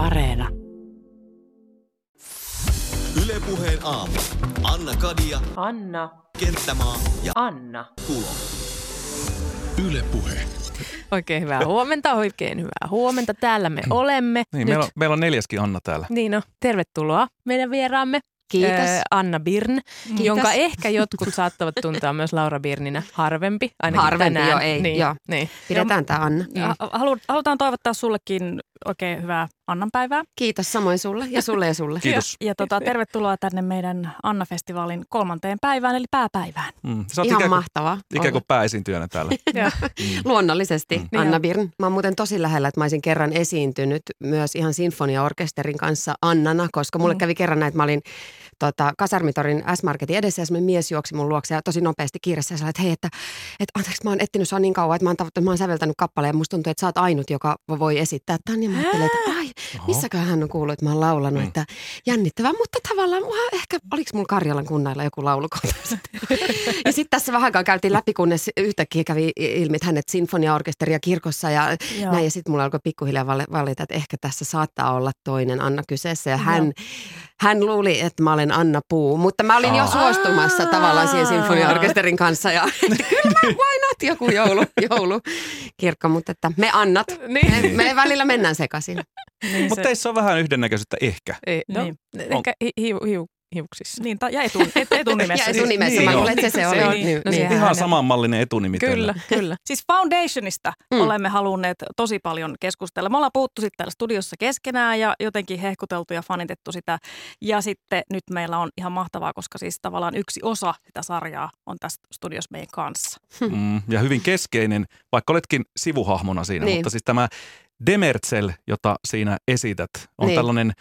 Areena. Ylepuheen aamu. Anna Kadia, Anna. Kenttämaa ja Anna. Kulo. Yle Puhe. Oikein hyvää huomenta, oikein hyvää huomenta. Täällä me olemme. Niin, Nyt, meillä, on, meillä on neljäskin Anna täällä. niin no, tervetuloa meidän vieraamme. Kiitos. Anna Birn, Kiitos. jonka ehkä jotkut saattavat tuntea myös Laura Birninä harvempi. Ainakin Harvempi, tänään. joo, ei, niin, joo. Niin. Pidetään tämä Anna. Ja halu, halutaan toivottaa sullekin oikein hyvää Annan-päivää. Kiitos samoin sulle ja sulle ja sulle. Kiitos. Ja tota, tervetuloa tänne meidän Anna-festivaalin kolmanteen päivään, eli pääpäivään. Mm. Sä oot Ihan ikään kuin, mahtavaa. ikään kuin pääesiintyjänä täällä. Joo. Luonnollisesti, Mm. Anna. Birn. Mä oon muuten tosi lähellä, että mä olisin kerran esiintynyt myös ihan sinfoniaorkesterin kanssa Annana, koska mulle Mm. kävi kerran näin, että mä olin tota, Kasarmitorin S-Marketin edessä ja semmoinen mies juoksi mun luokse ja tosi nopeasti kiireessä ja sanoi, että hei, että, että anteeksi, mä oon etsinyt sua niin kauan, että mä oon, tav- mä oon säveltänyt kappaleen ja musta tuntuu, että sä oot ainut, joka voi esittää tämän. Ja mä ajattelin, että ai, missäkään hän on kuullut, että mä oon laulanut, Mm. että jännittävää, mutta tavallaan mua ehkä, oliko mulla Karjalan kunnalla joku laulukohta Ja sitten tässä vähän aikaa käytiin läpi, kunnes yhtäkkiä kävi ilmi, että hänet sinfoniaorkesteria kirkossa ja Joo. näin. Ja sitten mulla alkoi pikkuhiljaa vali- valita, että ehkä tässä saattaa olla toinen Anna kyseessä. Ja Joo. hän, hän luuli, että mä olen Anna Puu, mutta mä olin jo Aa. suostumassa tavallaan siihen sinfoniaorkesterin kanssa. Ja kyllä mä, why not, joku joulu, joulukirkko. Mutta että me Annat, Niin. me, me välillä mennään sekaisin. Niin, Mutta se- teissä on vähän yhdennäköisyyttä ehkä. Ei, no, Niin. ehkä hi, hiu, hiu, hiuksissa. niin, ta- ja etu, et, etunimessä. Ja etunimessä, niin mä luulen, että se, se Se oli. on- Niin, no niin. Ihan samanmallinen etunimi Kyllä, teillä. kyllä. Siis Foundationista mm. olemme halunneet tosi paljon keskustella. Me ollaan puhuttu sitten täällä studiossa keskenään ja jotenkin hehkuteltu ja fanitettu sitä. Ja sitten nyt meillä on ihan mahtavaa, koska siis tavallaan yksi osa sitä sarjaa on tässä studiossa meidän kanssa. Mm, ja hyvin keskeinen, vaikka oletkin sivuhahmona siinä. Niin. Mutta siis tämä Demerzel, jota siinä esität, on Niin. tällainen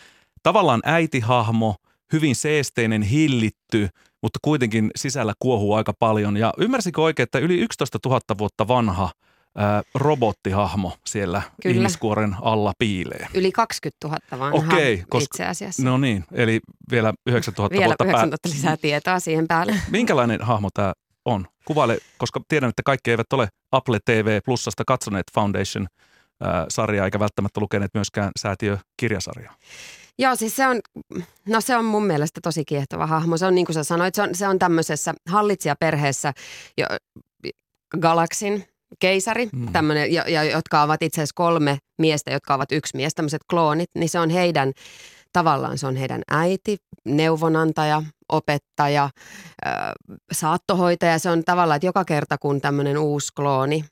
tavallaan äitihahmo, hyvin seesteinen, hillitty, mutta kuitenkin sisällä kuohuu aika paljon. Ja ymmärsikö oikein, että yli 11 000 vuotta vanha ää, robottihahmo siellä Kyllä. ihmiskuoren alla piilee? Yli 20 000 vanha Okei, koska- itse asiassa. No niin, eli vielä 9000 Vielä vuotta 9 pää... 000 lisää tietoa siihen päälle. Minkälainen hahmo tämä on? Kuvaile, koska tiedän, että kaikki eivät ole Apple TV Plusasta katsoneet Foundation-sarjaa, eikä välttämättä lukeneet myöskään säätiö-kirjasarjaa. Joo, siis se on, no se on mun mielestä tosi kiehtova hahmo. Se on niin kuin sä sanoit, se on, se on tämmöisessä hallitsijaperheessä jo, galaksin keisari, Mm. mm. tämmönen, ja, ja, jotka ovat itse asiassa kolme miestä, jotka ovat yksi mies, tämmöiset kloonit, niin se on heidän, tavallaan se on heidän äiti, neuvonantaja, opettaja, äh, saattohoitaja. Se on tavallaan, että joka kerta kun tämmöinen uusi klooni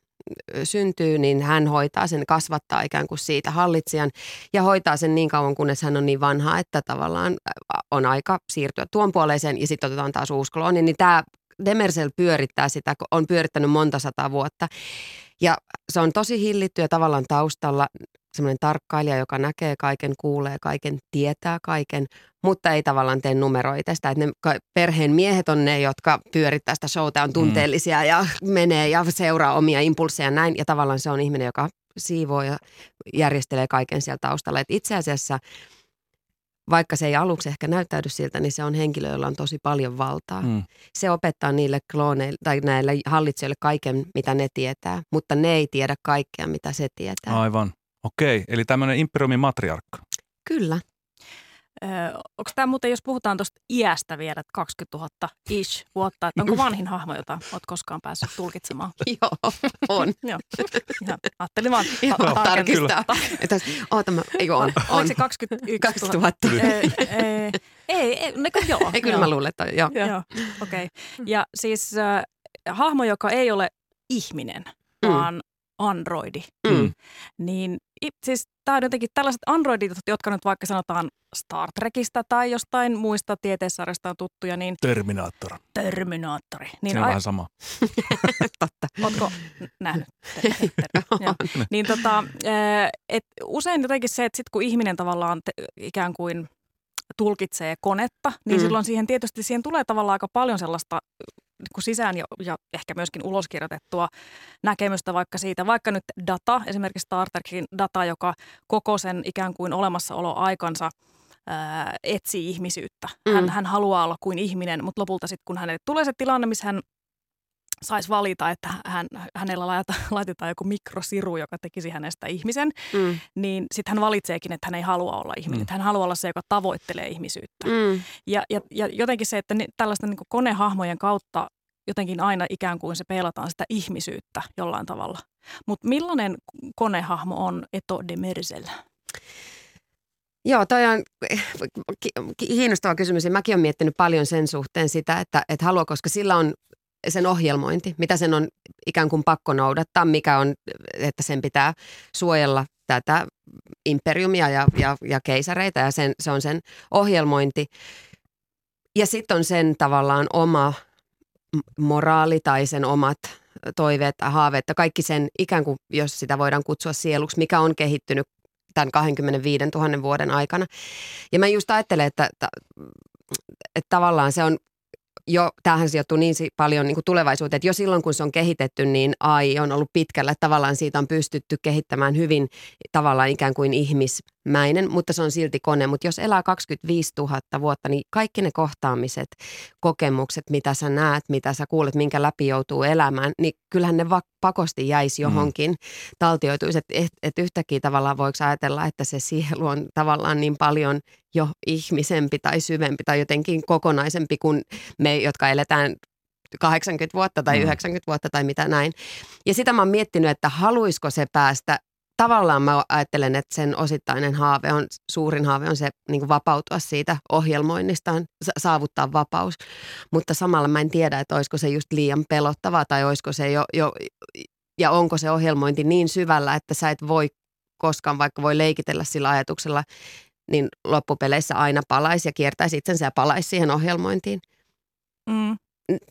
syntyy, niin hän hoitaa sen, kasvattaa ikään kuin siitä hallitsijan ja hoitaa sen niin kauan, kunnes hän on niin vanha, että tavallaan ä, on aika siirtyä tuon puoleiseen ja sitten otetaan taas uusi klooni. Niin tämä Demersel pyörittää sitä, on pyörittänyt monta sataa vuotta ja se on tosi hillitty ja tavallaan taustalla semmoinen tarkkailija, joka näkee kaiken, kuulee kaiken, tietää kaiken, mutta ei tavallaan tee numeroita sitä. Että ne perheen miehet on ne, jotka pyörittää sitä showta, on tunteellisia ja menee ja seuraa omia impulseja näin. Ja tavallaan se on ihminen, joka siivoo ja järjestelee kaiken siellä taustalla. Et itse asiassa, vaikka se ei aluksi ehkä näyttäydy siltä, niin se on henkilö, jolla on tosi paljon valtaa. Mm. Se opettaa niille klooneille tai näille hallitsijoille kaiken, mitä ne tietää, mutta ne ei tiedä kaikkea, mitä se tietää. Aivan. Okei, eli tämmöinen imperiumin matriarkka. Kyllä. Öö, onko tämä muuten, jos puhutaan tuosta iästä vielä, että 20 000 ish vuotta, että onko vanhin hahmo, jota olet koskaan päässyt tulkitsemaan? Joo, on. Joo, ihan ajattelin vaan Joo, ta- tarkistaa. oota, mä, ei on, Oliko on. se 21 2000. Ei, ei, ei, ei no, kun joo. Ei, kyllä joo. mä luulen, että joo. Joo, okei. Okay. Ja siis äh, hahmo, joka ei ole ihminen, Mm. vaan androidi, Mm. niin i- siis tämä on jotenkin tällaiset androidit, jotka nyt vaikka sanotaan Star Trekista tai jostain muista tieteissarjoista on tuttuja, niin Terminaattor. Terminaattori. Niin se on ai, vähän sama. Totta. Ootko nähnyt? Niin tota, ää, et usein jotenkin se, että sit kun ihminen tavallaan te, ikään kuin tulkitsee konetta, niin mm. silloin siihen tietysti siihen tulee tavallaan aika paljon sellaista niin kuin sisään ja, ja ehkä myöskin uloskirjoitettua näkemystä vaikka siitä, vaikka nyt data, esimerkiksi Star Trekin data, joka koko sen ikään kuin olemassaoloaikansa ää, etsii ihmisyyttä. Hän, Mm. hän haluaa olla kuin ihminen, mutta lopulta sitten kun hänelle tulee se tilanne, missä hän saisi valita, että hän, hänellä laitetaan joku mikrosiru, joka tekisi hänestä ihmisen, Mm. niin sitten hän valitseekin, että hän ei halua olla ihminen. Mm. Että hän haluaa olla se, joka tavoittelee ihmisyyttä. Mm. Ja, ja, ja jotenkin se, että ni, tällaisten niin konehahmojen kautta jotenkin aina ikään kuin se peilataan sitä ihmisyyttä jollain tavalla. Mutta millainen konehahmo on Eto de Mersel? Joo, toi on ki- ki- kiinnostava kysymys ja mäkin olen miettinyt paljon sen suhteen sitä, että, että haluaa, koska sillä on sen ohjelmointi, mitä sen on ikään kuin pakko noudattaa, mikä on, että sen pitää suojella tätä imperiumia ja, ja, ja keisareita ja sen, se on sen ohjelmointi. Ja sitten on sen tavallaan oma moraali tai sen omat toiveet tai haaveet, kaikki sen ikään kuin, jos sitä voidaan kutsua sieluksi, mikä on kehittynyt tämän 25 000 vuoden aikana. Ja mä just ajattelen, että, että, että tavallaan se on jo, tämähän sijoittuu niin paljon niin kuin tulevaisuuteen, että jo silloin kun se on kehitetty, niin AI on ollut pitkällä, tavallaan siitä on pystytty kehittämään hyvin tavallaan ikään kuin ihmismäinen, mutta se on silti kone. Mutta jos elää 25 000 vuotta, niin kaikki ne kohtaamiset, kokemukset, mitä sä näet, mitä sä kuulet, minkä läpi joutuu elämään, niin kyllähän ne va- pakosti jäisi johonkin mm. taltioituisi. Että et, et yhtäkkiä tavallaan voiko ajatella, että se sielu on tavallaan niin paljon jo ihmisempi tai syvempi tai jotenkin kokonaisempi kuin me, jotka eletään 80 vuotta tai Mm. 90 vuotta tai mitä näin. Ja sitä mä oon miettinyt, että haluaisiko se päästä Tavallaan mä ajattelen, että sen osittainen haave on, suurin haave on se niin kuin vapautua siitä ohjelmoinnistaan, sa- saavuttaa vapaus. Mutta samalla mä en tiedä, että olisiko se just liian pelottavaa tai olisiko se jo, jo ja onko se ohjelmointi niin syvällä, että sä et voi koskaan, vaikka voi leikitellä sillä ajatuksella, niin loppupeleissä aina palaisi ja kiertäisi itsensä ja palaisi siihen ohjelmointiin. Mm.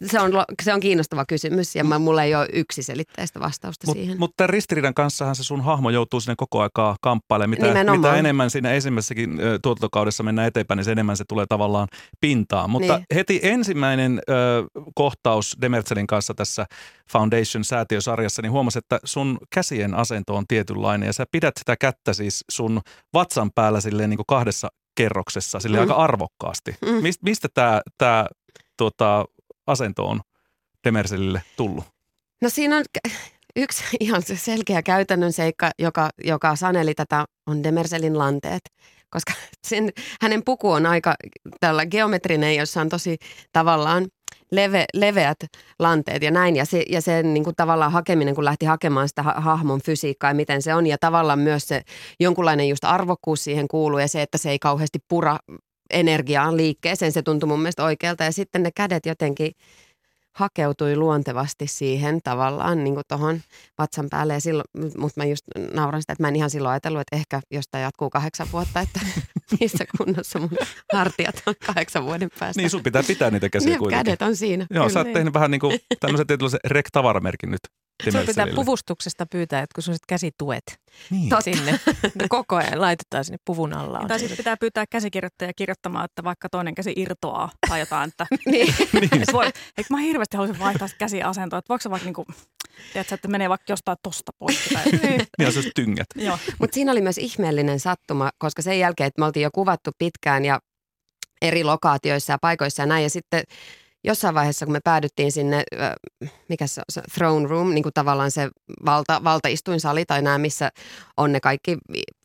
Se on, se on kiinnostava kysymys ja mä, mulla ei ole yksiselitteistä vastausta Mutta siihen. mut tämän ristiriidan kanssahan se sun hahmo joutuu sinne koko aikaa kamppailemaan. Mitä, Nimenomaan. mitä enemmän siinä ensimmäisessäkin tuotantokaudessa mennään eteenpäin, niin se enemmän se tulee tavallaan pintaan. Mutta Niin. heti ensimmäinen ö, kohtaus Demerzelin kanssa tässä Foundation-säätiösarjassa, niin huomasi, että sun käsien asento on tietynlainen ja sä pidät sitä kättä siis sun vatsan päällä silleen niin kuin kahdessa kerroksessa, sille Mm. aika arvokkaasti. Mm. Mist, mistä tämä tää, tota, asento on Demerzelille tullut? No siinä on yksi ihan se selkeä käytännön seikka, joka, joka saneli tätä, on Demerselin lanteet. Koska sen, hänen puku on aika tällä geometrinen, jossa on tosi tavallaan leve, leveät lanteet ja näin. Ja, se, ja sen niin kuin tavallaan hakeminen, kun lähti hakemaan sitä ha- hahmon fysiikkaa ja miten se on. Ja tavallaan myös se jonkunlainen just arvokkuus siihen kuuluu ja se, että se ei kauheasti pura energiaan liikkeeseen. Se tuntui mun mielestä oikealta. Ja sitten ne kädet jotenkin hakeutui luontevasti siihen tavallaan niin kuin tuohon vatsan päälle. Ja silloin, mutta mä just nauran sitä, että mä en ihan silloin ajatellut, että ehkä jos tämä jatkuu kahdeksan vuotta, että missä kunnossa mun hartiat on kahdeksan vuoden päästä. Niin sun pitää pitää niitä käsiä ne kuitenkin. kädet on siinä. Joo, kyllä. sä oot tehnyt vähän niin kuin tämmöisen tietynlaisen rek-tavaramerkin nyt Sun pitää puvustuksesta pyytää, että kun sit käsituet Niin. Sinne, ne koko ajan laitetaan sinne puvun alla. on Tai se. sitten pitää pyytää käsikirjoittaja kirjoittamaan, että vaikka toinen käsi irtoaa tai jotain, että niin. Et voi, eikö mä hirveästi haluaisin vaihtaa sitä käsiasentoa, että voiko se vaikka niinku, tiedätkö, että menee vaikka jostain tosta pois. Tai, Niin on sellaiset tyngät. joo. Mutta siinä oli myös ihmeellinen sattuma, koska sen jälkeen, että me oltiin jo kuvattu pitkään ja eri lokaatioissa ja paikoissa ja näin. Ja sitten jossain vaiheessa, kun me päädyttiin sinne, ö, mikä se on, se throne room, niin kuin tavallaan se valta, valtaistuinsali tai nämä, missä on ne kaikki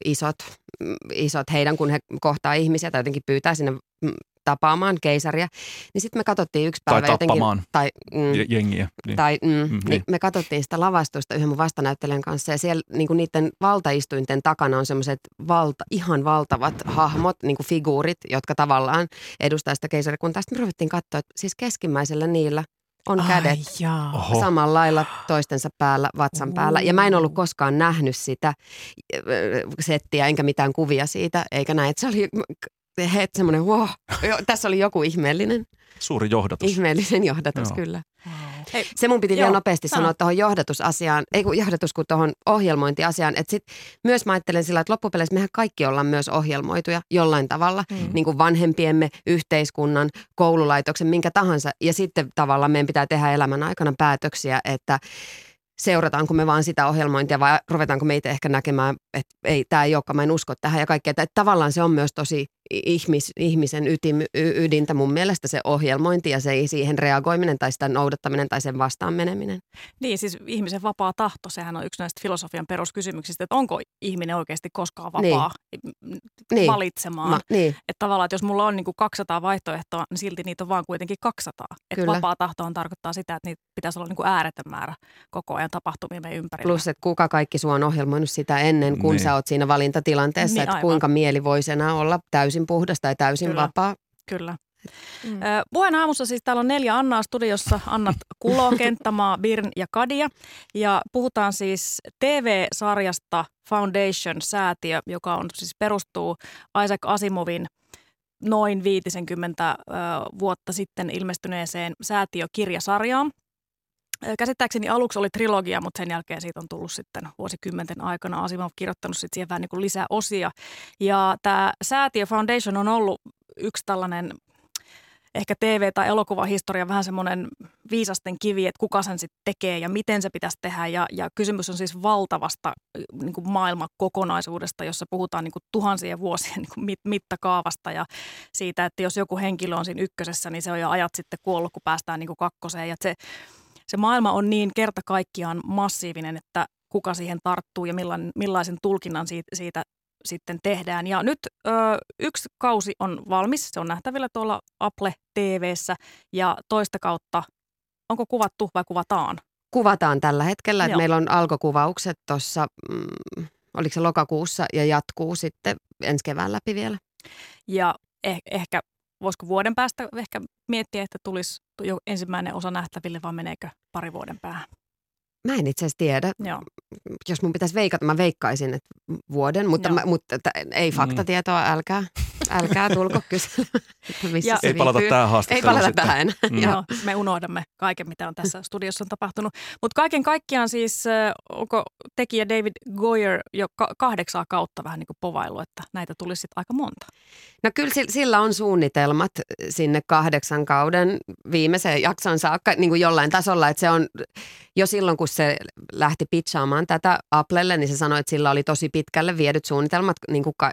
isot, mm, isot heidän, kun he kohtaa ihmisiä tai jotenkin pyytää sinne mm, tapaamaan keisaria. Niin sitten me katsottiin yksi Tai päivä jotenkin. tappamaan Tai, mm, jengiä. Niin. tai, mm, Mm, niin. niin. me katsottiin sitä lavastusta yhden mun vastanäyttelijän kanssa ja siellä niin kuin niiden valtaistuinten takana on semmoiset valta, ihan valtavat hahmot, niin kuin figuurit, jotka tavallaan edustaa sitä keisarikuntaa. Sitten me ruvettiin katsoa, että siis keskimmäisellä niillä on Ai kädet jaa. Oho. samalla lailla toistensa päällä, vatsan päällä. Ja mä en ollut koskaan nähnyt sitä ö, settiä, enkä mitään kuvia siitä, eikä näin. Että se oli het, semmoinen, wow, jo, tässä oli joku ihmeellinen, Suuri johdatus. ihmeellinen johdatus Joo. kyllä. Hei, Se mun piti Joo, vielä nopeasti sano. sanoa tuohon johdatusasiaan, ei kun johdatus kuin tuohon ohjelmointiasiaan, että sit myös mä ajattelen sillä, että loppupeleissä mehän kaikki ollaan myös ohjelmoituja jollain tavalla, Mm. niin kuin vanhempiemme, yhteiskunnan, koululaitoksen, minkä tahansa. Ja sitten tavallaan meidän pitää tehdä elämän aikana päätöksiä, että seurataanko me vaan sitä ohjelmointia vai ruvetaanko meitä ehkä näkemään, että ei, tämä ei olekaan, mä en usko tähän ja kaikkea. Että, että tavallaan se on myös tosi ihmis, ihmisen ytim, y, ydintä mun mielestä se ohjelmointi ja se siihen reagoiminen tai sitä noudattaminen tai sen vastaan meneminen. Niin, siis ihmisen vapaa tahto, sehän on yksi näistä filosofian peruskysymyksistä, että onko ihminen oikeasti koskaan vapaa niin. Niin. valitsemaan. Ma, niin, Että tavallaan, että jos mulla on niin kuin 200 vaihtoehtoa, niin silti niitä on vaan kuitenkin 200. Että Kyllä. vapaa tahtohan tarkoittaa sitä, että niitä pitäisi olla niin kuin ääretön määrä koko ajan tapahtumia meidän ympärillä. plus, että kuka kaikki sua on ohjelmoinut sitä ennen, kun Niin. sä oot siinä valintatilanteessa, Niin, että aivan. kuinka mieli voisi enää olla täysin puhdas tai täysin Kyllä. vapaa. Kyllä. Mm. Puheen aamussa siis täällä on neljä Annaa studiossa. Annat Kulo, Kenttämaa, Birn ja Kadia. Ja puhutaan siis TV-sarjasta Foundation-säätiö, joka on siis perustuu Isaac Asimovin noin 50 ö, vuotta sitten ilmestyneeseen säätiökirjasarjaan. Käsittääkseni aluksi oli trilogia, mutta sen jälkeen siitä on tullut sitten vuosikymmenten aikana. Asimov kirjoittanut sitten siihen vähän niin kuin lisää osia. Ja tämä Säätiö Foundation on ollut yksi tällainen ehkä TV- tai elokuvahistoria vähän semmoinen viisasten kivi, että kuka sen sitten tekee ja miten se pitäisi tehdä. Ja, ja kysymys on siis valtavasta niin kuin jossa puhutaan niin kuin tuhansien vuosien niin kuin mit- mittakaavasta ja siitä, että jos joku henkilö on siinä ykkösessä, niin se on jo ajat sitten kuollut, kun päästään niin kuin kakkoseen. Ja se, se maailma on niin kerta kaikkiaan massiivinen, että kuka siihen tarttuu ja millainen, millaisen tulkinnan siitä, siitä sitten tehdään. Ja nyt ö, yksi kausi on valmis, se on nähtävillä tuolla Apple TVssä ja toista kautta, onko kuvattu vai kuvataan? Kuvataan tällä hetkellä, että meillä on alkokuvaukset tuossa, mm, oliko se lokakuussa ja jatkuu sitten ensi kevään läpi vielä. Ja eh, ehkä, voisiko vuoden päästä ehkä miettiä, että tulisi jo ensimmäinen osa nähtäville vai meneekö pari vuoden päähän? Mä en itse asiassa tiedä, Joo. jos mun pitäisi veikata, mä veikkaisin, että vuoden, mutta, Joo. mä, mutta t- ei faktatietoa, älkää, älkää tulko kyselemään, että missä Ja- se Ei palata viipyy. tähän Ei haastatteluun palata sitten. tähän enää. Mm. Joo. Me unohdamme kaiken, mitä on tässä studiossa on tapahtunut. Mutta kaiken kaikkiaan siis, onko tekijä David Goyer jo ka- kahdeksaa kautta vähän niin kuin povailu, että näitä tulisi sitten aika monta. No kyllä sil- sillä on suunnitelmat sinne kahdeksan kauden viimeiseen jakson saakka niin kuin jollain tasolla, että se on jo silloin, kun se lähti pitchaamaan tätä Applelle, niin se sanoi, että sillä oli tosi pitkälle viedyt suunnitelmat niin kuin ka-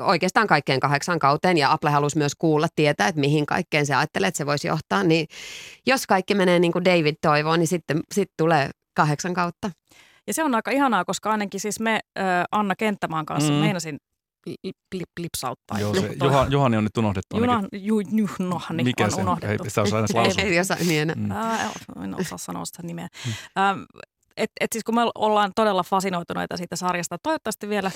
oikeastaan kaikkeen kahdeksan kauteen ja Apple halusi myös kuulla, tietää, että mihin kaikkeen se ajattelee, että se voisi johtaa, niin jos kaikki menee niin kuin David toivoo, niin sitten sit tulee kahdeksan kautta. Ja se on aika ihanaa, koska ainakin siis me äh, Anna Kenttämaan kanssa Mm. mm. meinasin li- li- lipsauttaa. Joo, se, Juha, Juhani on nyt unohdettu. Junan, ju, juhnohni Mikä on se unohdettu. Ei sitä osaa edes Ei, lausua. Ei osaa niin enää. Mm. Ää, en osaa sanoa sitä nimeä. Ähm, et, et siis kun me ollaan todella fasinoituneita siitä sarjasta, toivottavasti vielä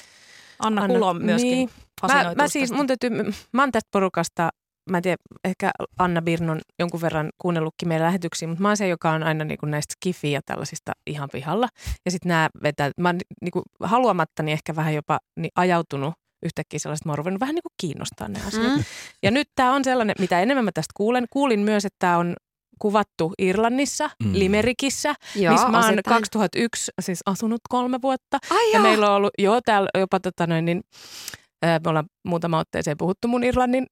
Anna, Anna, Kulo myöskin niin. Mä, mä siis, mun täytyy, mä oon tästä porukasta, mä en tiedä, ehkä Anna Birnon jonkun verran kuunnellutkin meidän lähetyksiä, mutta mä oon se, joka on aina niinku näistä skifi ja tällaisista ihan pihalla. Ja sitten nämä vetää, mä oon niinku haluamattani ehkä vähän jopa niin ajautunut yhtäkkiä sellaista, että mä oon ruvennut vähän niinku kiinnostaa ne asiat. Mm. Ja nyt tämä on sellainen, mitä enemmän mä tästä kuulen, kuulin myös, että tämä on kuvattu Irlannissa, Mm. Limerikissä, Joo, missä mä oon osittain. 2001 siis asunut kolme vuotta. Ai Ja joo. meillä on ollut, joo, täällä jopa tota noin, niin, me ollaan muutama otteeseen puhuttu mun Irlannin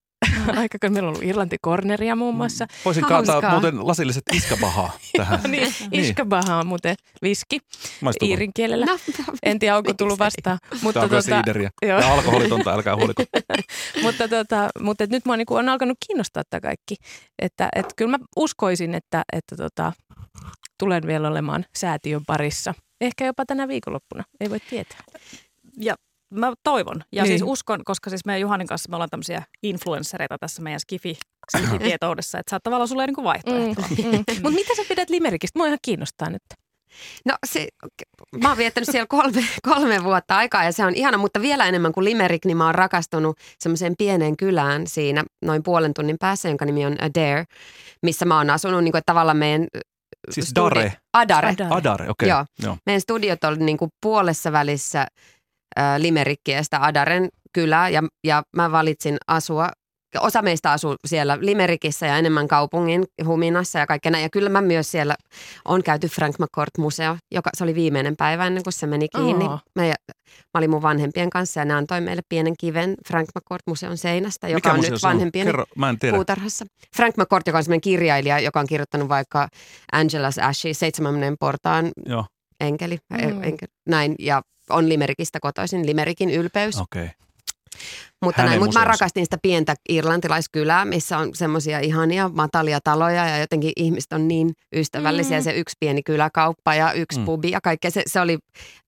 aika, meillä on ollut Irlanti-korneria muun muassa. Voisin Hauskaa. kaataa muuten lasilliset iskabahaa tähän. niin, Iskabaha on muuten viski Maistuuko? iirin kielellä. No, En tiedä, onko tullut vastaan. Tämä Mutta, on kyllä tota, siideriä. joo. Ja alkoholitonta, älkää huoliko. mutta, tota, mutta et nyt mua niinku on alkanut kiinnostaa tämä kaikki. Että et kyllä mä uskoisin, että, että tota, tulen vielä olemaan säätiön parissa. Ehkä jopa tänä viikonloppuna, ei voi tietää. Ja mä toivon ja Niin. siis uskon, koska siis meidän Juhanin kanssa me ollaan tämmöisiä influenssereita tässä meidän skifi, skifi-tietoudessa, että sä oot tavallaan sulle niin vaihtoehto. Mm, mm. Mutta mitä sä pidät Limerikistä? Mua ihan kiinnostaa nyt. No se, mä oon viettänyt siellä kolme, kolme vuotta aikaa ja se on ihana, mutta vielä enemmän kuin Limerick, niin mä oon rakastunut semmoiseen pieneen kylään siinä noin puolen tunnin päässä, jonka nimi on Adair, missä mä oon asunut niin kuin, että tavallaan meidän Siis studi- Dare. Adare. Adare. Adare, okei. Joo. Joo. Meidän studiot oli niin kuin puolessa välissä Limerikkiä sitä Adaren kylää ja, ja mä valitsin asua Osa meistä asuu siellä Limerikissä ja enemmän kaupungin huminassa ja kaikkea näin. Ja kyllä mä myös siellä on käyty Frank McCourt-museo, joka se oli viimeinen päivä ennen kuin se meni kiinni. Oo. Mä, mä olin mun vanhempien kanssa ja ne antoi meille pienen kiven Frank McCourt-museon seinästä, joka Mikä on nyt vanhempien puutarhassa. Frank McCourt, joka on sellainen kirjailija, joka on kirjoittanut vaikka Angela's Ashes, seitsemännen portaan Joo, enkeli, Mm. enkeli näin, ja on Limerikistä kotoisin, Limerikin ylpeys. okei. Mutta, Hänen näin, mutta mä rakastin sitä pientä irlantilaiskylää, missä on semmoisia ihania matalia taloja ja jotenkin ihmiset on niin ystävällisiä. Mm. Se yksi pieni kyläkauppa ja yksi Mm. mm. pubi ja kaikkea. Se, se oli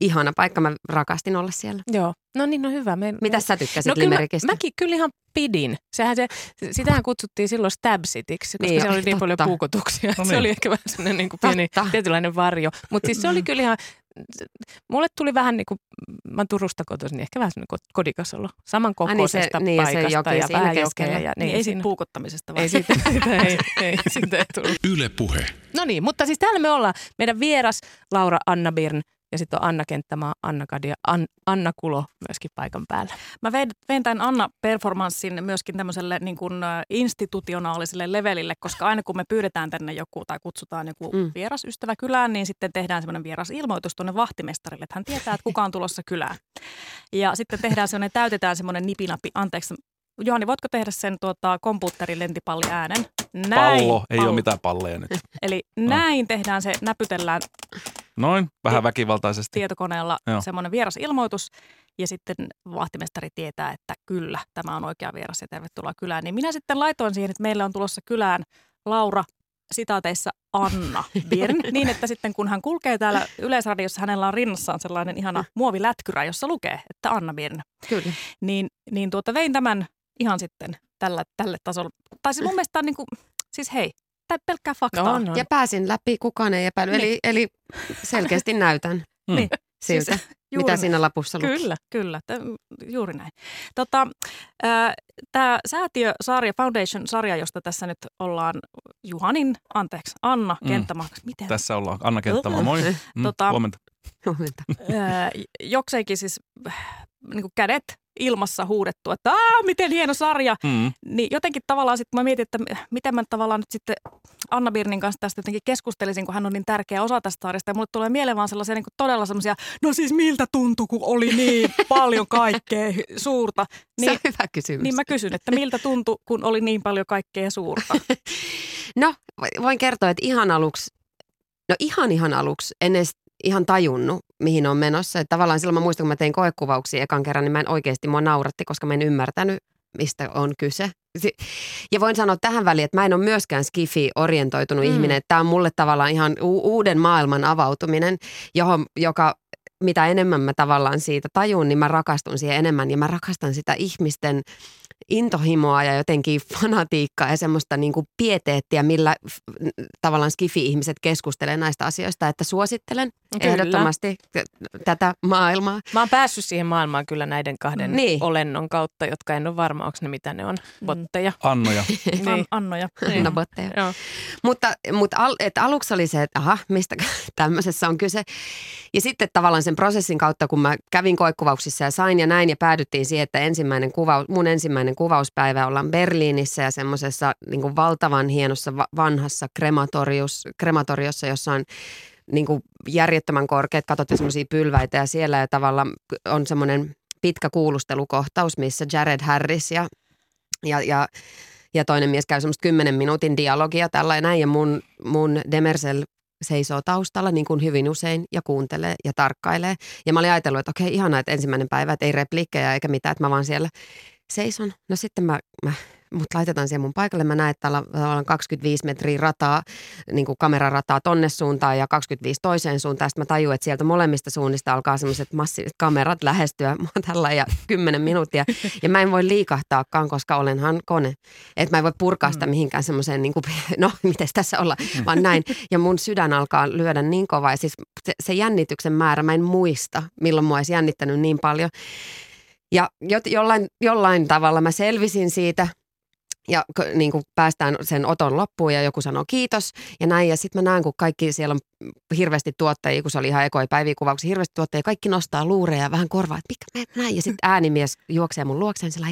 ihana paikka. Mä rakastin olla siellä. Joo. No niin, no hyvä. Me, Mitä sä tykkäsit No no, kyllä mä, Limerikistä? mäkin kyllä ihan pidin. Sehän se, sitähän kutsuttiin silloin Stab Cityksi, koska Niin niin, siellä jo, oli niin paljon totta. puukotuksia. No No niin. Se oli ehkä vähän semmoinen niin kuin pieni Totta. tietynlainen varjo. Mutta siis se oli kyllä ihan, mulle tuli vähän niin kuin, mä oon Turusta kotoisin, niin ehkä vähän semmoinen ko- kodikas olo. Saman se- kokoisesta niin, ja se paikasta joki ja siinä vähän keskellä. jokea. Ja, Niin, ei siitä puukottamisesta vaan. ei siitä, siitä, ei, ei, siitä ei tullut. Yle Puhe. No niin, mutta siis täällä me ollaan. Meidän vieras Laura Anna Birn ja sitten on Anna Kenttämaa, Anna Kadia, An, Anna Kulo myöskin paikan päällä. Mä vein, vein tämän Anna-performanssin myöskin tämmöiselle niin kuin, institutionaaliselle levelille, koska aina kun me pyydetään tänne joku tai kutsutaan joku Mm. vieras ystävä kylään, niin sitten tehdään semmoinen vierasilmoitus tuonne vahtimestarille, että hän tietää, että kuka on tulossa kylään. Ja sitten tehdään semmoinen, täytetään semmoinen nipinappi, anteeksi, Johani, voitko tehdä sen tuota, kompuutterin lentipalli äänen? Näin, Pallo, ei ole mitään palleja nyt. Eli näin tehdään se, näpytellään Noin, vähän väkivaltaisesti. tietokoneella Joo. semmoinen vierasilmoitus ja sitten vahtimestari tietää, että kyllä, tämä on oikea vieras ja tervetuloa kylään. Niin minä sitten laitoin siihen, että meillä on tulossa kylään Laura sitaateissa Anna Birn, niin että sitten kun hän kulkee täällä Yleisradiossa, hänellä on rinnassaan sellainen ihana muovilätkyrä, jossa lukee, että Anna Birn. Kyllä. Niin, niin tuota vein tämän ihan sitten tällä, tälle tasolle. Tai siis mun mielestä on niin kuin, siis hei, pelkkää faktaa. On, on. Ja pääsin läpi, kukaan ei epäily. Niin. Eli, eli selkeästi näytän Mm. Niin. siltä, Siis juuri mitä näin. siinä lapussa luki. Kyllä. Kyllä, t- juuri näin. Tota, Tämä säätiö-sarja, Foundation-sarja, josta tässä nyt ollaan Juhanin, anteeksi, Anna Mm. Miten? Tässä ollaan. Anna Kenttämaa, moi. Mm, Tota- Huomenta. Huomenta. Jokseenkin siis äh, niin kuin kädet ilmassa huudettu, että Aa, miten hieno sarja. Mm. Niin jotenkin tavallaan sitten mä mietin, että miten mä tavallaan nyt sitten Anna Birnin kanssa tästä jotenkin keskustelisin, kun hän on niin tärkeä osa tästä sarjasta. Ja mulle tulee mieleen vaan sellaisia niin kuin todella semmoisia, no siis miltä tuntui, kun oli niin paljon kaikkea suurta. Se Niin, on hyvä kysymys. niin mä kysyn, että miltä tuntui, kun oli niin paljon kaikkea suurta. No, voin kertoa, että ihan aluksi, no ihan ihan aluksi, en edes ihan tajunnut, mihin on menossa. Että tavallaan silloin mä muistan, kun mä tein koekuvauksia ekan kerran, niin mä en oikeasti, mua nauratti, koska mä en ymmärtänyt, mistä on kyse. Ja voin sanoa tähän väliin, että mä en ole myöskään skifi-orientoitunut Mm. ihminen. Tämä on mulle tavallaan ihan u- uuden maailman avautuminen, johon, joka mitä enemmän mä tavallaan siitä tajun, niin mä rakastun siihen enemmän. Ja mä rakastan sitä ihmisten intohimoa ja jotenkin fanatiikkaa ja semmoista niin kuin pieteettiä, millä f- tavallaan skifi-ihmiset keskustelee näistä asioista. Että suosittelen Kyllä. ehdottomasti tätä maailmaa. Mä oon päässyt siihen maailmaan kyllä näiden kahden Niin. olennon kautta, jotka en ole varma, onko ne mitä ne on, botteja. Annoja. An- Niin. Annoja. Niin. No, botteja. Joo. Mutta, mutta al, et aluksi oli se, että aha, mistä tämmöisessä on kyse. Ja sitten tavallaan sen prosessin kautta, kun mä kävin koekuvauksissa ja sain ja näin ja päädyttiin siihen, että ensimmäinen kuvaus, mun ensimmäinen kuvauspäivä ollaan Berliinissä ja semmoisessa niin kuin valtavan hienossa va- vanhassa krematorius, krematoriossa, jossa on niin kuin järjettömän korkeat katot ja semmoisia pylväitä ja siellä ja tavallaan on semmoinen pitkä kuulustelukohtaus, missä Jared Harris ja, ja, ja ja toinen mies käy semmoista kymmenen minuutin dialogia tällä ja näin. Ja mun, mun Demersel seisoo taustalla niin kuin hyvin usein ja kuuntelee ja tarkkailee. Ja mä olin ajatellut, että okei, ihanaa, että ensimmäinen päivä, että ei repliikkejä eikä mitään, että mä vaan siellä seison. No sitten mä, mä mut laitetaan siihen mun paikalle. Mä näen, että täällä on 25 metriä rataa, niin kuin kamerarataa tonne suuntaan ja 25 toiseen suuntaan. Sitten mä tajuin, että sieltä molemmista suunnista alkaa semmoiset massiiviset kamerat lähestyä mua tällä ja 10 minuuttia. Ja mä en voi liikahtaakaan, koska olenhan kone. Että mä en voi purkaa sitä mihinkään semmoiseen, niin kuin, no miten tässä olla, vaan näin. Ja mun sydän alkaa lyödä niin kovaa. Ja siis se, se jännityksen määrä, mä en muista, milloin mua olisi jännittänyt niin paljon. Ja jo, jollain, jollain tavalla mä selvisin siitä ja niin kuin päästään sen oton loppuun ja joku sanoo kiitos ja näin. Ja sitten mä näen, kun kaikki siellä on hirveästi tuottajia, kun se oli ihan ekoi päiviä kuvauksia, hirveästi tuottajia, kaikki nostaa luureja ja vähän korvaa, että mikä mä näin. Ja sitten äänimies juoksee mun luokseen sillä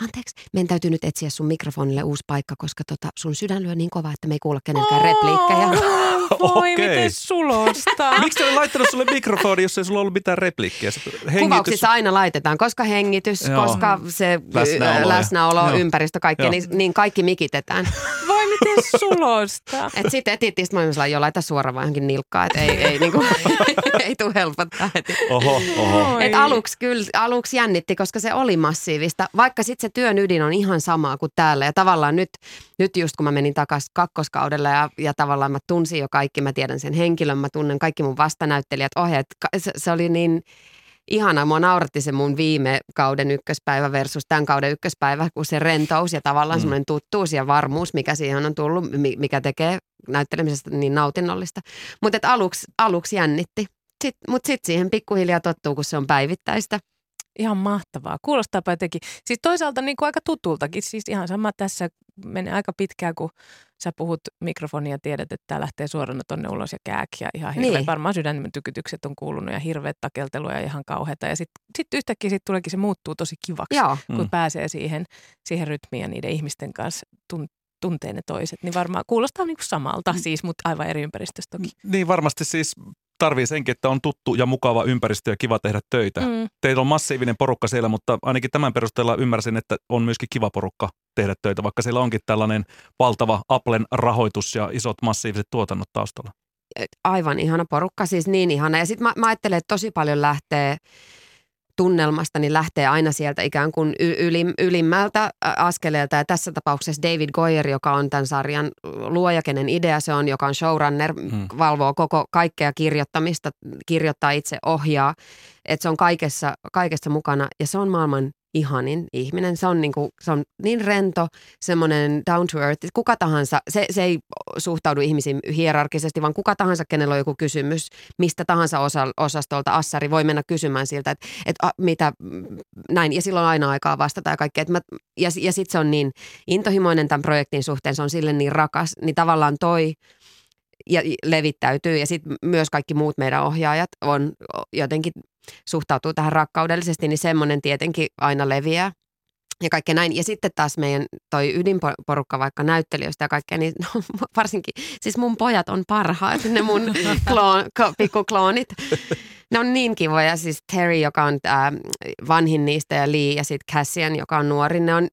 anteeksi, meidän täytyy nyt etsiä sun mikrofonille uusi paikka, koska tota, sun sydän lyö niin kovaa, että me ei kuulla kenenkään repliikkejä. Voi, Okei. miten sulosta. Miksi oli laittanut sulle mikrofoni, jos ei sulla ollut mitään repliikkiä? Hengitys. Kuvauksissa aina laitetaan, koska hengitys, Joo. koska se Läsnäolo läsnäolo, ympäristö, kaikkea, Joo. niin niin, niin kaikki mikitetään. Voi miten sulosta. Et sitten etittiin, mä olin jo laita suoraan vaan johonkin nilkkaan, että ei, ei, niinku, ei tule helpottaa heti. Oho, oho. Et aluksi kyllä, aluksi jännitti, koska se oli massiivista, vaikka sitten se työn ydin on ihan sama kuin täällä. Ja tavallaan nyt, nyt just kun mä menin takaisin kakkoskaudella ja, ja tavallaan mä tunsin jo kaikki, mä tiedän sen henkilön, mä tunnen kaikki mun vastanäyttelijät, ohjeet. Se, se oli niin ihana. Mua nauratti se mun viime kauden ykköspäivä versus tämän kauden ykköspäivä, kun se rentous ja tavallaan mm. semmoinen tuttuus ja varmuus, mikä siihen on tullut, mikä tekee näyttelemisestä niin nautinnollista. Mutta aluksi, aluksi jännitti, mutta sitten siihen pikkuhiljaa tottuu, kun se on päivittäistä. Ihan mahtavaa. Kuulostaapa jotenkin. Siis toisaalta niin kuin aika tutultakin. Siis ihan sama tässä menee aika pitkään, kun sä puhut mikrofonia ja tiedät, että tämä lähtee suorana tonne ulos ja kääk ja ihan hirveä. Niin. Varmaan sydämen tykytykset on kuulunut ja hirveät takeltelua ja ihan kauheata. Ja sitten sit yhtäkkiä sit tuleekin se muuttuu tosi kivaksi, Joo. kun mm. pääsee siihen, siihen rytmiin ja niiden ihmisten kanssa tun, tuntee ne toiset. Niin varmaan kuulostaa niin kuin samalta, mm. siis, mutta aivan eri ympäristöstä toki. Niin varmasti siis tarvii senkin, että on tuttu ja mukava ympäristö ja kiva tehdä töitä. Mm. Teillä on massiivinen porukka siellä, mutta ainakin tämän perusteella ymmärsin, että on myöskin kiva porukka tehdä töitä, vaikka siellä onkin tällainen valtava Applen rahoitus ja isot massiiviset tuotannot taustalla. Aivan ihana porukka, siis niin ihana. Ja sitten mä, mä ajattelen, että tosi paljon lähtee tunnelmasta, niin lähtee aina sieltä ikään kuin ylim, ylimmältä askeleelta. Ja tässä tapauksessa David Goyer, joka on tämän sarjan luoja, kenen idea se on, joka on showrunner, hmm. valvoo koko kaikkea kirjoittamista, kirjoittaa itse, ohjaa. Että se on kaikessa, kaikessa mukana ja se on maailman ihanin ihminen. Se on, niin kuin, se on niin rento, semmoinen down to earth. Kuka tahansa, se, se ei suhtaudu ihmisiin hierarkisesti, vaan kuka tahansa, kenellä on joku kysymys, mistä tahansa osa, osastolta assari voi mennä kysymään siltä, että, että a, mitä näin. Ja silloin on aina aikaa vastata ja kaikkea. Mä, ja ja sitten se on niin intohimoinen tämän projektin suhteen, se on sille niin rakas, niin tavallaan toi ja levittäytyy. Ja sitten myös kaikki muut meidän ohjaajat on jotenkin suhtautuu tähän rakkaudellisesti, niin semmoinen tietenkin aina leviää ja kaikkea näin. Ja sitten taas meidän toi ydinporukka vaikka näyttelijöistä ja kaikkea, niin no, varsinkin, siis mun pojat on parhaat, ne mun kloon, pikkukloonit. Ne on niin kivoja, siis Terry, joka on äh, vanhin niistä ja Lee ja sitten Cassian, joka on nuori, ne on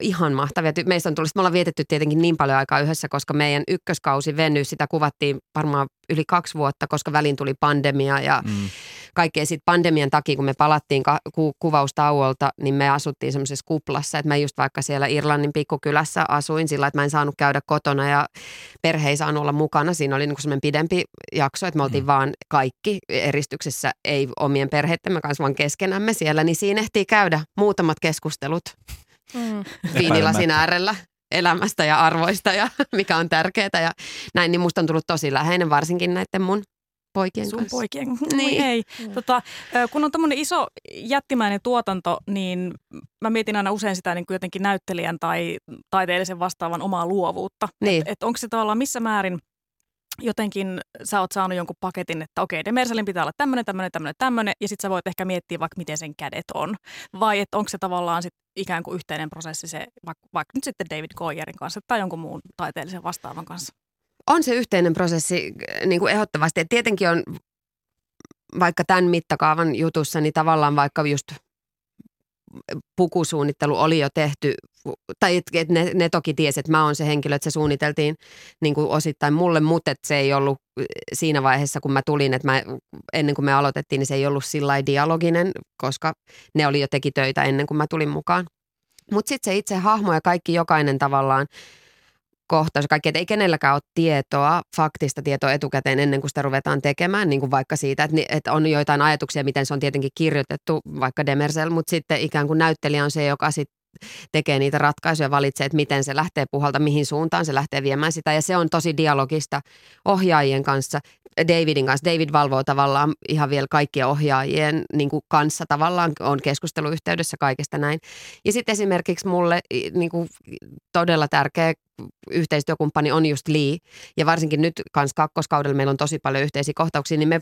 ihan mahtavia. Meistä on tullut, me ollaan vietetty tietenkin niin paljon aikaa yhdessä, koska meidän ykköskausi venyi, sitä kuvattiin varmaan yli kaksi vuotta, koska väliin tuli pandemia ja mm. kaikkea sitten pandemian takia, kun me palattiin ku- kuvaustauolta, niin me asuttiin semmoisessa kuplassa, että mä just vaikka siellä Irlannin pikkukylässä asuin sillä, että mä en saanut käydä kotona ja perhe ei saanut olla mukana. Siinä oli niin semmoinen pidempi jakso, että me oltiin mm. vaan kaikki eristyksessä, ei omien perheittemme kanssa, vaan keskenämme siellä, niin siinä ehtii käydä muutamat keskustelut mm. viinilasin äärellä elämästä ja arvoista ja mikä on tärkeää ja näin, niin musta on tullut tosi läheinen varsinkin näiden mun poikien Sun kanssa. poikien, niin. ei. Mm. Tota, kun on tämmöinen iso jättimäinen tuotanto, niin mä mietin aina usein sitä niin kuin jotenkin näyttelijän tai taiteellisen vastaavan omaa luovuutta. Niin. Et, et onko se tavallaan missä määrin jotenkin sä oot saanut jonkun paketin, että okei, Demersalin pitää olla tämmöinen, tämmöinen, tämmöinen, tämmöinen, ja sitten sä voit ehkä miettiä vaikka miten sen kädet on. Vai että onko se tavallaan sit ikään kuin yhteinen prosessi se, vaikka, vaikka nyt sitten David Goyerin kanssa tai jonkun muun taiteellisen vastaavan kanssa? On se yhteinen prosessi niin kuin ehdottomasti. Et tietenkin on vaikka tämän mittakaavan jutussa, niin tavallaan vaikka just pukusuunnittelu oli jo tehty, tai et ne, ne toki tiesi, että mä oon se henkilö, että se suunniteltiin niin kuin osittain mulle, mutta että se ei ollut siinä vaiheessa, kun mä tulin, että mä, ennen kuin me aloitettiin, niin se ei ollut sillä dialoginen, koska ne oli jo teki töitä ennen kuin mä tulin mukaan. Mutta sitten se itse hahmo ja kaikki jokainen tavallaan kohtaus kaikki, että ei kenelläkään ole tietoa, faktista tietoa etukäteen ennen kuin sitä ruvetaan tekemään, niin kuin vaikka siitä, että, että on joitain ajatuksia, miten se on tietenkin kirjoitettu, vaikka Demersel, mutta sitten ikään kuin näyttelijä on se, joka sitten tekee niitä ratkaisuja, valitsee, että miten se lähtee puhalta, mihin suuntaan se lähtee viemään sitä. Ja se on tosi dialogista ohjaajien kanssa, Davidin kanssa. David valvoo tavallaan ihan vielä kaikkien ohjaajien niin kuin kanssa tavallaan, on keskusteluyhteydessä kaikesta näin. Ja sitten esimerkiksi mulle niin kuin todella tärkeä yhteistyökumppani on just Lee. Ja varsinkin nyt kans kakkoskaudella meillä on tosi paljon yhteisiä kohtauksia, niin me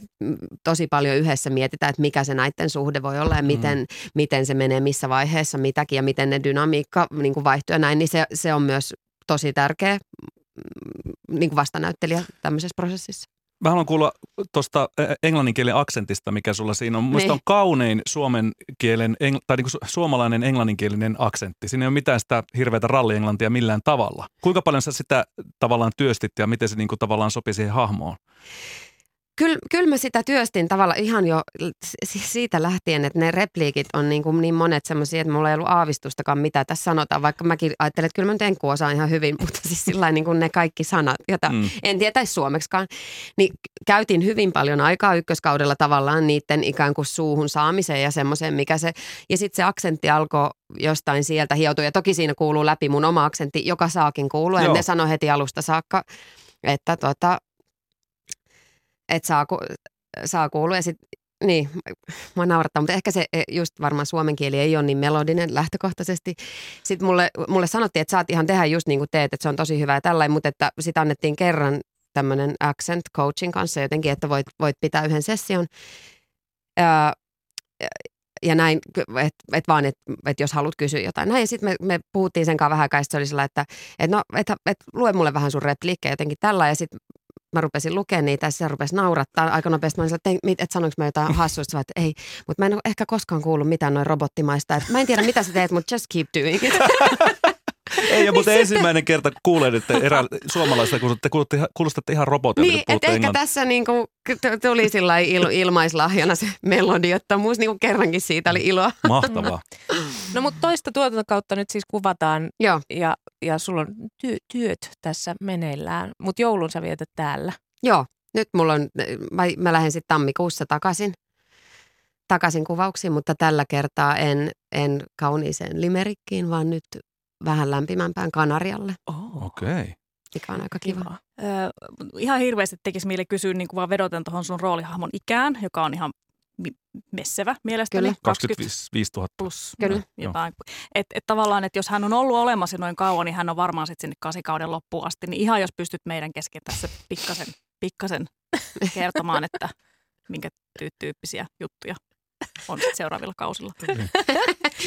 tosi paljon yhdessä mietitään, että mikä se näiden suhde voi olla ja mm. miten, miten se menee missä vaiheessa mitäkin ja miten ne dynamiikka niin kuin vaihtuu ja näin, niin se, se on myös tosi tärkeä mm, niin kuin vastanäyttelijä tämmöisessä prosessissa. Mä haluan kuulla tuosta englannin kielen aksentista, mikä sulla siinä on. Mielestäni Niin. on kaunein suomen kielen, eng- tai niin kuin suomalainen englanninkielinen aksentti. Siinä ei ole mitään sitä hirveätä rallienglantia millään tavalla. Kuinka paljon sä sitä tavallaan työstit ja miten se niin kuin tavallaan sopi siihen hahmoon? Kyllä, kyllä mä sitä työstin tavallaan ihan jo si- siitä lähtien, että ne repliikit on niin, kuin niin monet semmoisia, että mulla ei ollut aavistustakaan, mitä tässä sanotaan. Vaikka mäkin ajattelen, että kyllä mä nyt enku osaan ihan hyvin, mutta siis sillä niin kuin ne kaikki sanat, joita Mm. en tietäisi suomeksikaan, niin käytin hyvin paljon aikaa ykköskaudella tavallaan niiden ikään kuin suuhun saamiseen ja semmoiseen, mikä se, ja sitten se aksentti alkoi jostain sieltä hioutua. Ja toki siinä kuuluu läpi mun oma aksentti, joka saakin kuulua. Ja ne sanoi heti alusta saakka, että tota, että saa, ku- saa kuulua. Ja sit, niin, mua naurattaa, mutta ehkä se e, just varmaan suomen kieli ei ole niin melodinen lähtökohtaisesti. Sitten mulle, mulle sanottiin, että saat ihan tehdä just niin kuin teet, että se on tosi hyvä ja tällainen, mutta että sitä annettiin kerran tämmöinen accent coaching kanssa jotenkin, että voit, voit pitää yhden session. Ja, ja näin, että et vaan, että et jos haluat kysyä jotain. Näin, ja sitten me, me puhuttiin sen kanssa vähän sit se oli sellainen, että et no, et, et, lue mulle vähän sun repliikkejä jotenkin tällä, ja sitten mä rupesin lukemaan niitä, ja se rupesi naurattaa aika nopeasti. Mä olin sellainen, että, et, et sanoinko mä jotain hassua, Sitten että ei, mutta mä en ole ehkä koskaan kuullut mitään noin robottimaista. Et mä en tiedä, mitä sä teet, mutta just keep doing it. Ei, mutta ensimmäinen kerta kuulen, että erää suomalaisista, kun te kuulostatte ihan robotilta, Niin, että ehkä tässä niinku tuli sillä il- ilmaislahjana se melodiottomuus, niinku kerrankin siitä oli iloa. Mahtavaa. No mutta toista tuotantokautta nyt siis kuvataan Joo, ja, ja sulla on työ, työt tässä meneillään, mutta joulun sä vietät täällä. joo. Nyt mulla on, mä, mä lähden sitten tammikuussa takaisin, takaisin kuvauksiin, mutta tällä kertaa en, en kauniiseen limerikkiin, vaan nyt vähän lämpimämpään Kanarialle, Oh, Okei. Okay. mikä on aika kiva. kiva. Ö, ihan hirveästi tekisi mieli kysyä niin kuin vaan vedoten tuohon sun roolihahmon ikään, joka on ihan mi- messevä mielestäni. Kyllä. 25 000. plus Kyllä. jotain. Että et tavallaan, että jos hän on ollut olemassa noin kauan, niin hän on varmaan sitten sinne kasikauden loppuun asti. Niin ihan jos pystyt meidän kesken tässä pikkasen, pikkasen kertomaan, että minkä tyy- tyyppisiä juttuja on sit seuraavilla kausilla.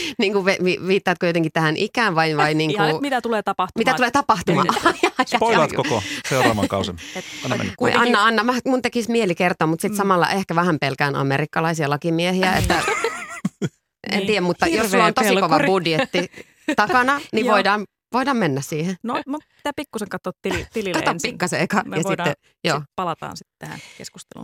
niin kuin vi- vi- viittaatko jotenkin tähän ikään vai, vai niin Ihan, kuin, mitä tulee tapahtumaan. mitä tulee tapahtumaan? Spoilaat koko seuraavan kausen. Anna. Voi kuitenkin- Anna, Anna, mä, mun tekisi mieli kertoa, mutta sitten Mm. samalla ehkä vähän pelkään amerikkalaisia lakimiehiä, että en Niin. tiedä, mutta jos sulla on tosi Hirveä kova pelkuri. budjetti takana, niin voidaan, voidaan mennä siihen. No, mä pitää pikkusen katsoa tili, tilille Kato ensin. pikkasen eka Me ja voidaan- sitten, joo. Sit palataan sitten tähän keskusteluun.